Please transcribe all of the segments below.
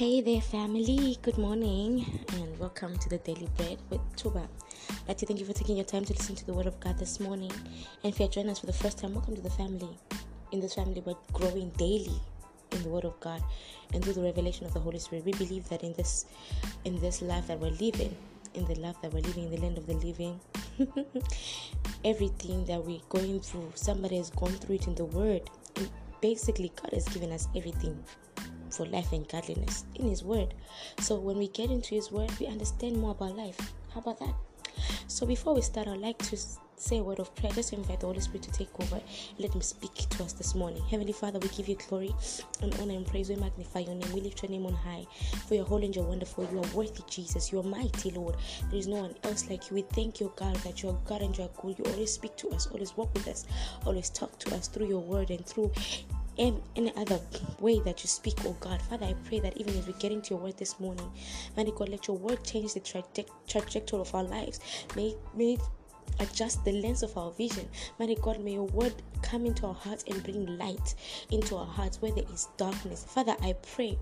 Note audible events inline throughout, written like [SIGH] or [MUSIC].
Hey there, family. Good morning and welcome to the Daily Bread with Tuba. I'd like to thank you for taking your time to listen to the Word of God this morning. And if you're joining us for the first time, welcome to the family. In this family, we're growing daily in the Word of God and through the revelation of the Holy Spirit. We believe that in this in this life that we're living, in the life that we're living in the land of the living, [LAUGHS] everything that we're going through, somebody has gone through it in the Word. And basically, God has given us everything for life and godliness in His Word. So when we get into His Word, we understand more about life. How about that? So before we start, I'd like to say a word of prayer. Just invite the Holy Spirit to take over let Him speak to us this morning. Heavenly Father, we give you glory and honor and praise. We magnify your name. We lift your name on high. For your holy and you're wonderful. You are worthy, Jesus. You are mighty, Lord. There is no one else like you. We thank you, God, that you are God and you are good. You always speak to us, always walk with us, always talk to us through your word and through in any other way that you speak, oh God. Father, I pray that even as we get into your word this morning, mighty God, let your word change the traje- trajectory of our lives. May, may it adjust the lens of our vision. Mighty God, may your word come into our hearts and bring light into our hearts where there is darkness. Father, I pray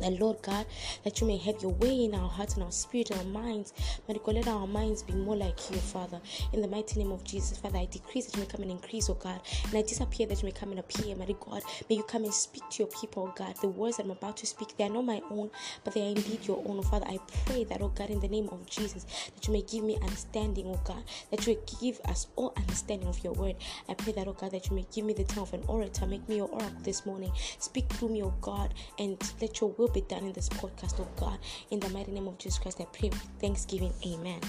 that Lord God, that you may have your way in our hearts and our spirit and our minds. Mighty God, let our minds be more like you, Father. In the mighty name of Jesus, Father, I decrease that you may come and increase, oh God. And I disappear that you may come and appear, mighty God. May you come and speak to your people, oh God. The words I'm about to speak, they are not my own, but they are indeed your own, oh Father. I pray that, oh God, in the name of Jesus, that you may give me understanding, oh God. That you may give us all understanding of your word. I pray that, oh God, that you may give me the tongue of an orator. Make me your oracle this morning. Speak through me, oh God, and let your will be done in this podcast, oh God. In the mighty name of Jesus Christ, I pray with thanksgiving. Amen.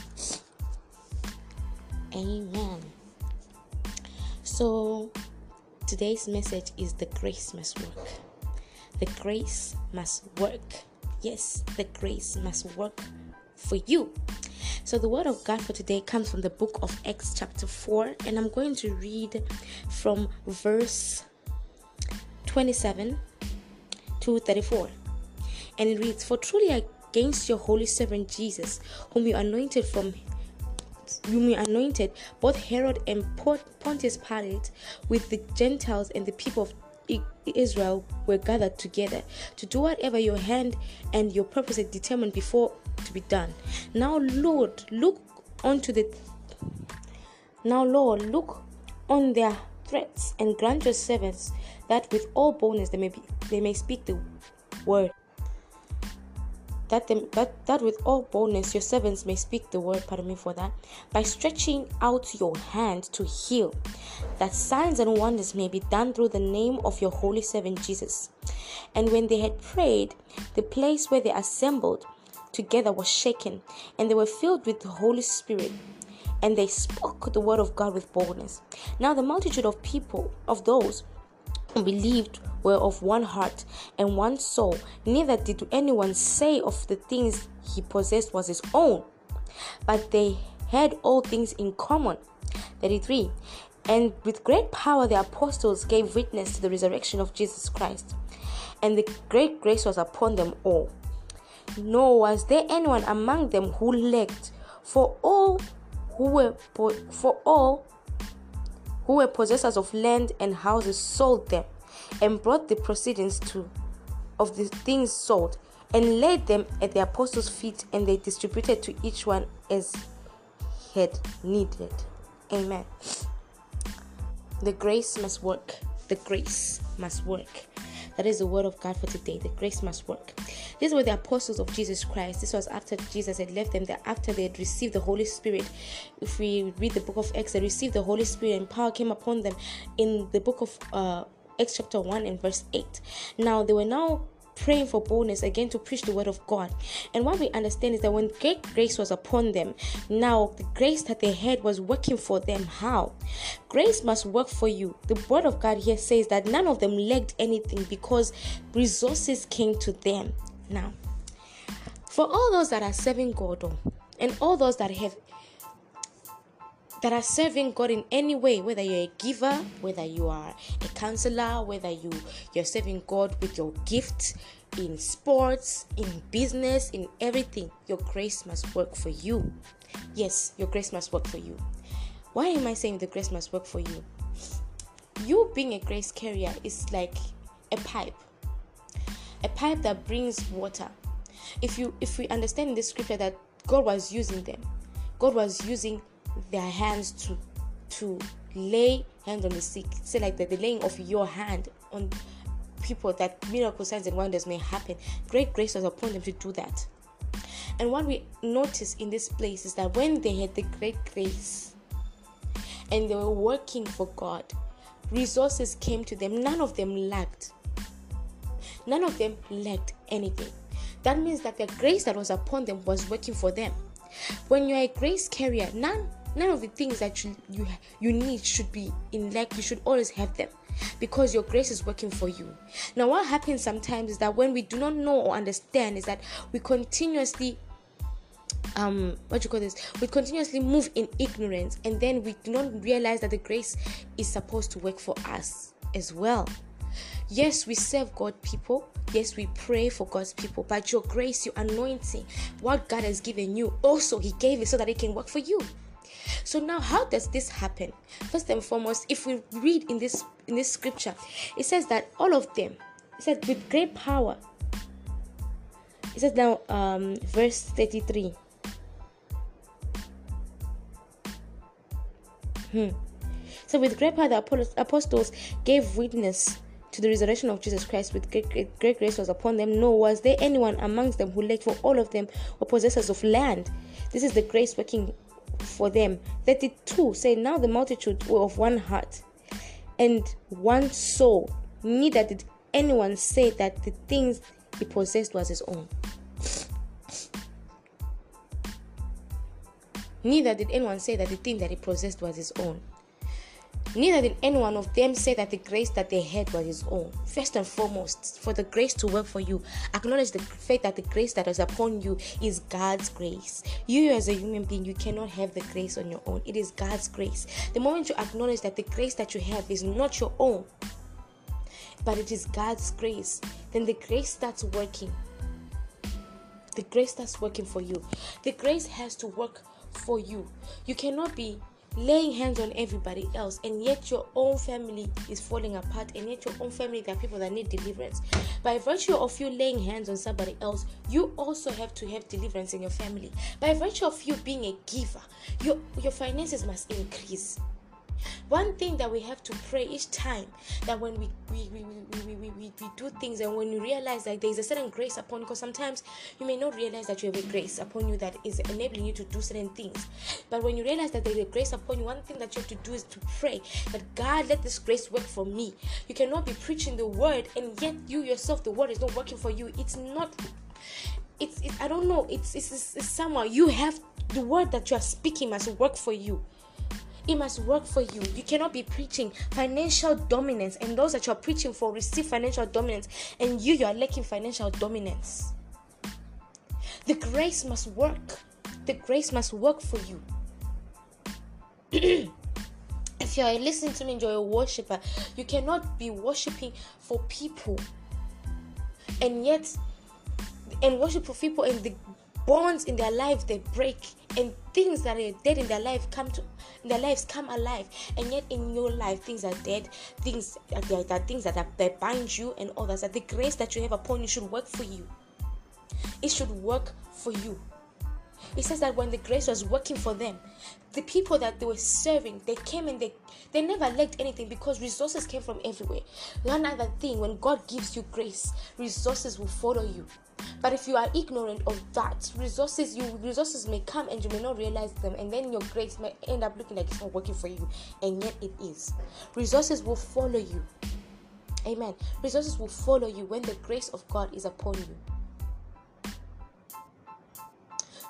Amen. So, today's message is the grace must work. The grace must work. Yes, the grace must work for you. So, the word of God for today comes from the book of Acts, chapter 4, and I'm going to read from verse 27 to 34. And it reads, For truly against your holy servant Jesus, whom you anointed from whom you anointed, both Herod and Pontius Pilate, with the Gentiles and the people of Israel were gathered together to do whatever your hand and your purpose had determined before to be done. Now, Lord, look onto the now, Lord, look on their threats and grant your servants that with all boldness they may be, they may speak the word that, them, that, that with all boldness your servants may speak the word, pardon me for that, by stretching out your hand to heal, that signs and wonders may be done through the name of your holy servant Jesus. And when they had prayed, the place where they assembled together was shaken, and they were filled with the Holy Spirit. And they spoke the word of God with boldness. Now the multitude of people, of those believed, were of one heart and one soul. Neither did anyone say of the things he possessed was his own, but they had all things in common. 33. And with great power the apostles gave witness to the resurrection of Jesus Christ, and the great grace was upon them all. Nor was there anyone among them who lacked, for all who were for all who were possessors of land and houses sold them and brought the proceedings to of the things sold and laid them at the apostles' feet and they distributed to each one as he had needed. Amen. The grace must work. The grace must work. That is the word of God for today. The grace must work. These were the apostles of Jesus Christ. This was after Jesus had left them, that after they had received the Holy Spirit. If we read the book of Acts, they received the Holy Spirit and power came upon them in the book of uh, Acts chapter 1 and verse 8. Now they were now praying for boldness again to preach the word of God. And what we understand is that when great grace was upon them, now the grace that they had was working for them. How? Grace must work for you. The word of God here says that none of them lacked anything because resources came to them. Now, for all those that are serving God oh, and all those that have that are serving God in any way, whether you're a giver, whether you are a counselor, whether you you're serving God with your gift in sports, in business, in everything, your grace must work for you. Yes, your grace must work for you. Why am I saying the grace must work for you? You being a grace carrier is like a pipe. A pipe that brings water. If you if we understand in this scripture that God was using them, God was using their hands to to lay hands on the sick. Say like the, the laying of your hand on people that miracle signs and wonders may happen. Great grace was upon them to do that. And what we notice in this place is that when they had the great grace and they were working for God, resources came to them. None of them lacked. None of them lacked anything. That means that the grace that was upon them was working for them. When you are a grace carrier, none none of the things that you you, you need should be in lack. You should always have them because your grace is working for you. Now, what happens sometimes is that when we do not know or understand, is that we continuously um what you call this we continuously move in ignorance and then we do not realize that the grace is supposed to work for us as well yes we serve god people. Yes we pray for god's people. But your grace your anointing what god has given you also he gave it so that it can work for you. So now how does this happen? First and foremost if we read in this in this scripture it says that all of them it says with great power it says now um verse 33 Hmm. So, with great power, the apostles gave witness to the resurrection of Jesus Christ with great, great, grace was upon them. No, was there anyone amongst them who lacked? For all of them were possessors of land. This is the grace working for them. 32 say, Now the multitude were of one heart and one soul. Neither did anyone say that the things he possessed was his own. Neither did anyone say that the thing that he possessed was his own. Neither did any one of them say that the grace that they had was his own. First and foremost, for the grace to work for you, acknowledge the fact that the grace that is upon you is God's grace. You, as a human being, you cannot have the grace on your own. It is God's grace. The moment you acknowledge that the grace that you have is not your own, but it is God's grace, then the grace starts working. The grace starts working for you. The grace has to work for you. You cannot be laying hands on everybody else and yet your own family is falling apart and yet your own family there are people that need deliverance. By virtue of you laying hands on somebody else you also have to have deliverance in your family. By virtue of you being a giver your your finances must increase one thing that we have to pray each time that when we we, we, we, we, we, we, do things and when you realize that there is a certain grace upon because sometimes you may not realize that you have a grace upon you that is enabling you to do certain things. But when you realize that there is a grace upon you, one thing that you have to do is to pray that God let this grace work for me. You cannot be preaching the word and yet you yourself, the word is not working for you. It's not it's, I don't know. It's, it's, it's, it's somehow you have the word that you are speaking must work for you. It must work for you. You cannot be preaching financial dominance, and those that you are preaching for receive financial dominance, and you, you are lacking financial dominance. The grace must work. The grace must work for you. [CLEARS THROAT] if you are listening to me and you're a worshiper, you cannot be worshiping for people and yet and worship for people and the bonds in their life they break and things that are dead in their life come to their lives come alive. And yet in your life things are dead. Things uh, there are things that, are, that bind you and others. That the grace that you have upon you should work for you. It should work for you it says that when the grace was working for them the people that they were serving they came and they they never lacked anything because resources came from everywhere one other thing when god gives you grace resources will follow you but if you are ignorant of that, resources you resources may come and you may not realize them, and then your grace may end up looking like it's not working for you, and yet it is. Resources will follow you. Amen. Resources will follow you when the grace of God is upon you.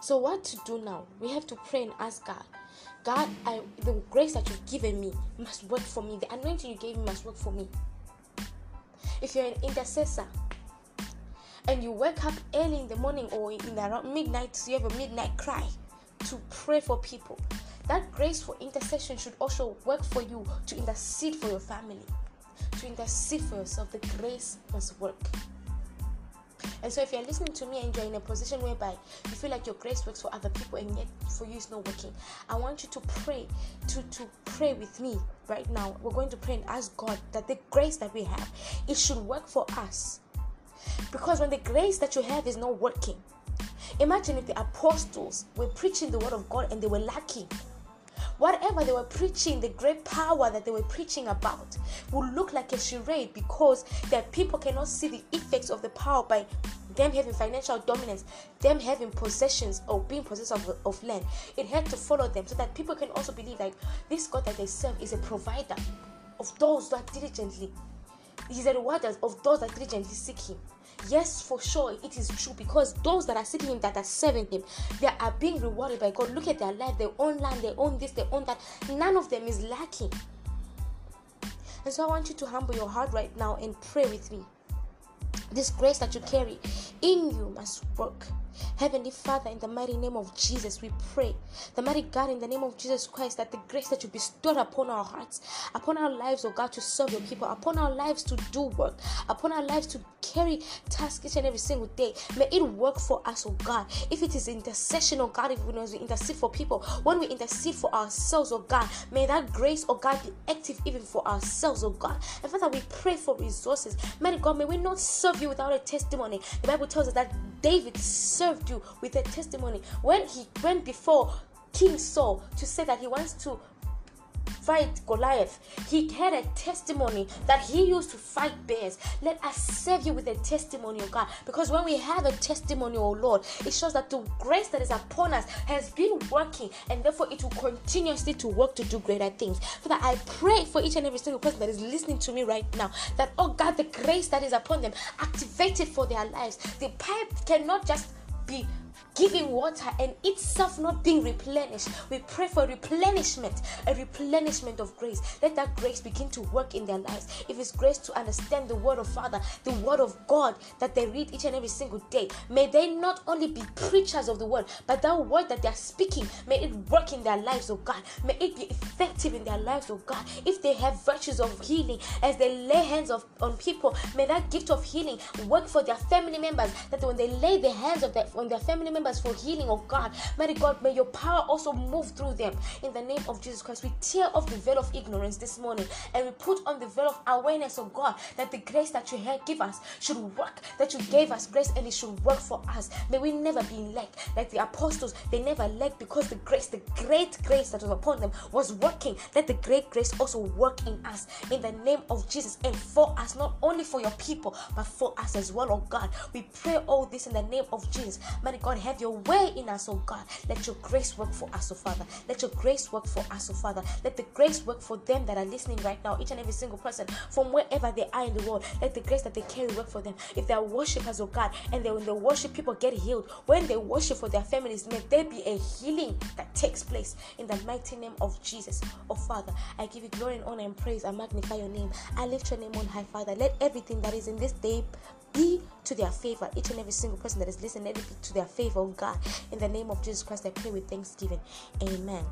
So, what to do now? We have to pray and ask God. God, I, the grace that you've given me must work for me. The anointing you gave me must work for me. If you're an intercessor, and you wake up early in the morning or in around midnight, so you have a midnight cry to pray for people. That grace for intercession should also work for you to intercede for your family, to intercede for yourself. The grace must work. And so, if you're listening to me and you're in a position whereby you feel like your grace works for other people and yet for you it's not working, I want you to pray to to pray with me right now. We're going to pray and ask God that the grace that we have it should work for us Because when the grace that you have is not working, imagine if the apostles were preaching the word of God and they were lacking. Whatever they were preaching, the great power that they were preaching about would look like a charade because their people cannot see the effects of the power by them having financial dominance, them having possessions or being possessed of, of land. It had to follow them so that people can also believe like this God that they serve is a provider of those that diligently He's a rewarder of those that diligently seek Him. Yes, for sure, it is true because those that are seeking Him, that are serving Him, they are being rewarded by God. Look at their life, they own land, they own this, they own that. None of them is lacking. And so I want you to humble your heart right now and pray with me. This grace that you carry in you must work. Heavenly Father, in the mighty name of Jesus, we pray. The mighty God, in the name of Jesus Christ, that the grace that you bestowed upon our hearts, upon our lives, oh God, to serve your people, upon our lives to do work, upon our lives to carry tasks each and every single day, may it work for us, oh God. If it is intercession, oh God, even if we intercede for people, when we intercede for ourselves, oh God, may that grace, oh God, be active even for ourselves, oh God. And Father, we pray for resources. Mighty God, may we not serve you without a testimony. The Bible tells us that David served you with a testimony. When he went before King Saul to say that he wants to fight Goliath, he had a testimony that he used to fight bears. Let us serve you with a testimony, oh God, because when we have a testimony, oh Lord, it shows that the grace that is upon us has been working and therefore it will continuously to work to do greater things. Father, I pray for each and every single person that is listening to me right now that, oh God, the grace that is upon them activated for their lives. The pipe cannot just be giving water and itself not being replenished. We pray for replenishment, a replenishment of grace. Let that grace begin to work in their lives. If it's grace to understand the word of Father, the word of God that they read each and every single day, may they not only be preachers of the word, but that word that they are speaking, may it work in their lives, oh God. May it be effective in their lives, oh God. If they have virtues of healing as they lay hands of, on people, may that gift of healing work for their family members. That when they lay the hands of their, on their family members, for healing, oh God. Mighty God, may your power also move through them. In the name of Jesus Christ, we tear off the veil of ignorance this morning and we put on the veil of awareness, oh God, that the grace that you give us should work, that you gave us grace and it should work for us. May we never be in lack. Like the apostles, they never lacked because the grace, the great grace that was upon them was working. Let the great grace also work in us. In the name of Jesus and for us, not only for your people, but for us as well, oh God. We pray all this in the name of Jesus. Mighty God, have your way in us, oh God. Let your grace work for us, oh Father. Let your grace work for us, oh Father. Let the grace work for them that are listening right now, each and every single person from wherever they are in the world. Let the grace that they carry work for them. If they are worshipers, oh God, and they, when they worship, people get healed. When they worship for their families, may there be a healing that takes place in the mighty name of Jesus. Oh Father, I give you glory and honor and praise. I magnify your name. I lift your name on high, Father. Let everything that is in this day be to their favor. Each and every single person that is listening, let it be to their favor, oh God. In the name of Jesus Christ, I pray with thanksgiving. Amen.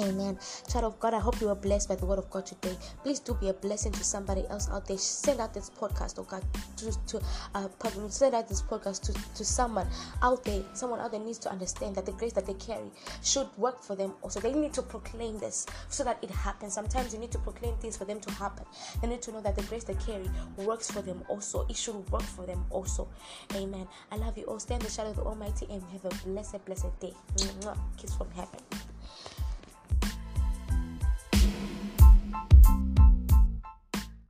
Amen. Child of God, I hope you are blessed by the word of God today. Please do be a blessing to somebody else out there. Send out this podcast, oh God, to, to uh, send out this podcast to, to someone out there. Someone out there needs to understand that the grace that they carry should work for them also. They need to proclaim this so that it happens. Sometimes you need to proclaim things for them to happen. They need to know that the grace they carry works for them also. It should work for them also. Amen. I love you all. Stay in the shadow of the Almighty and have a blessed, blessed day. Kiss from heaven.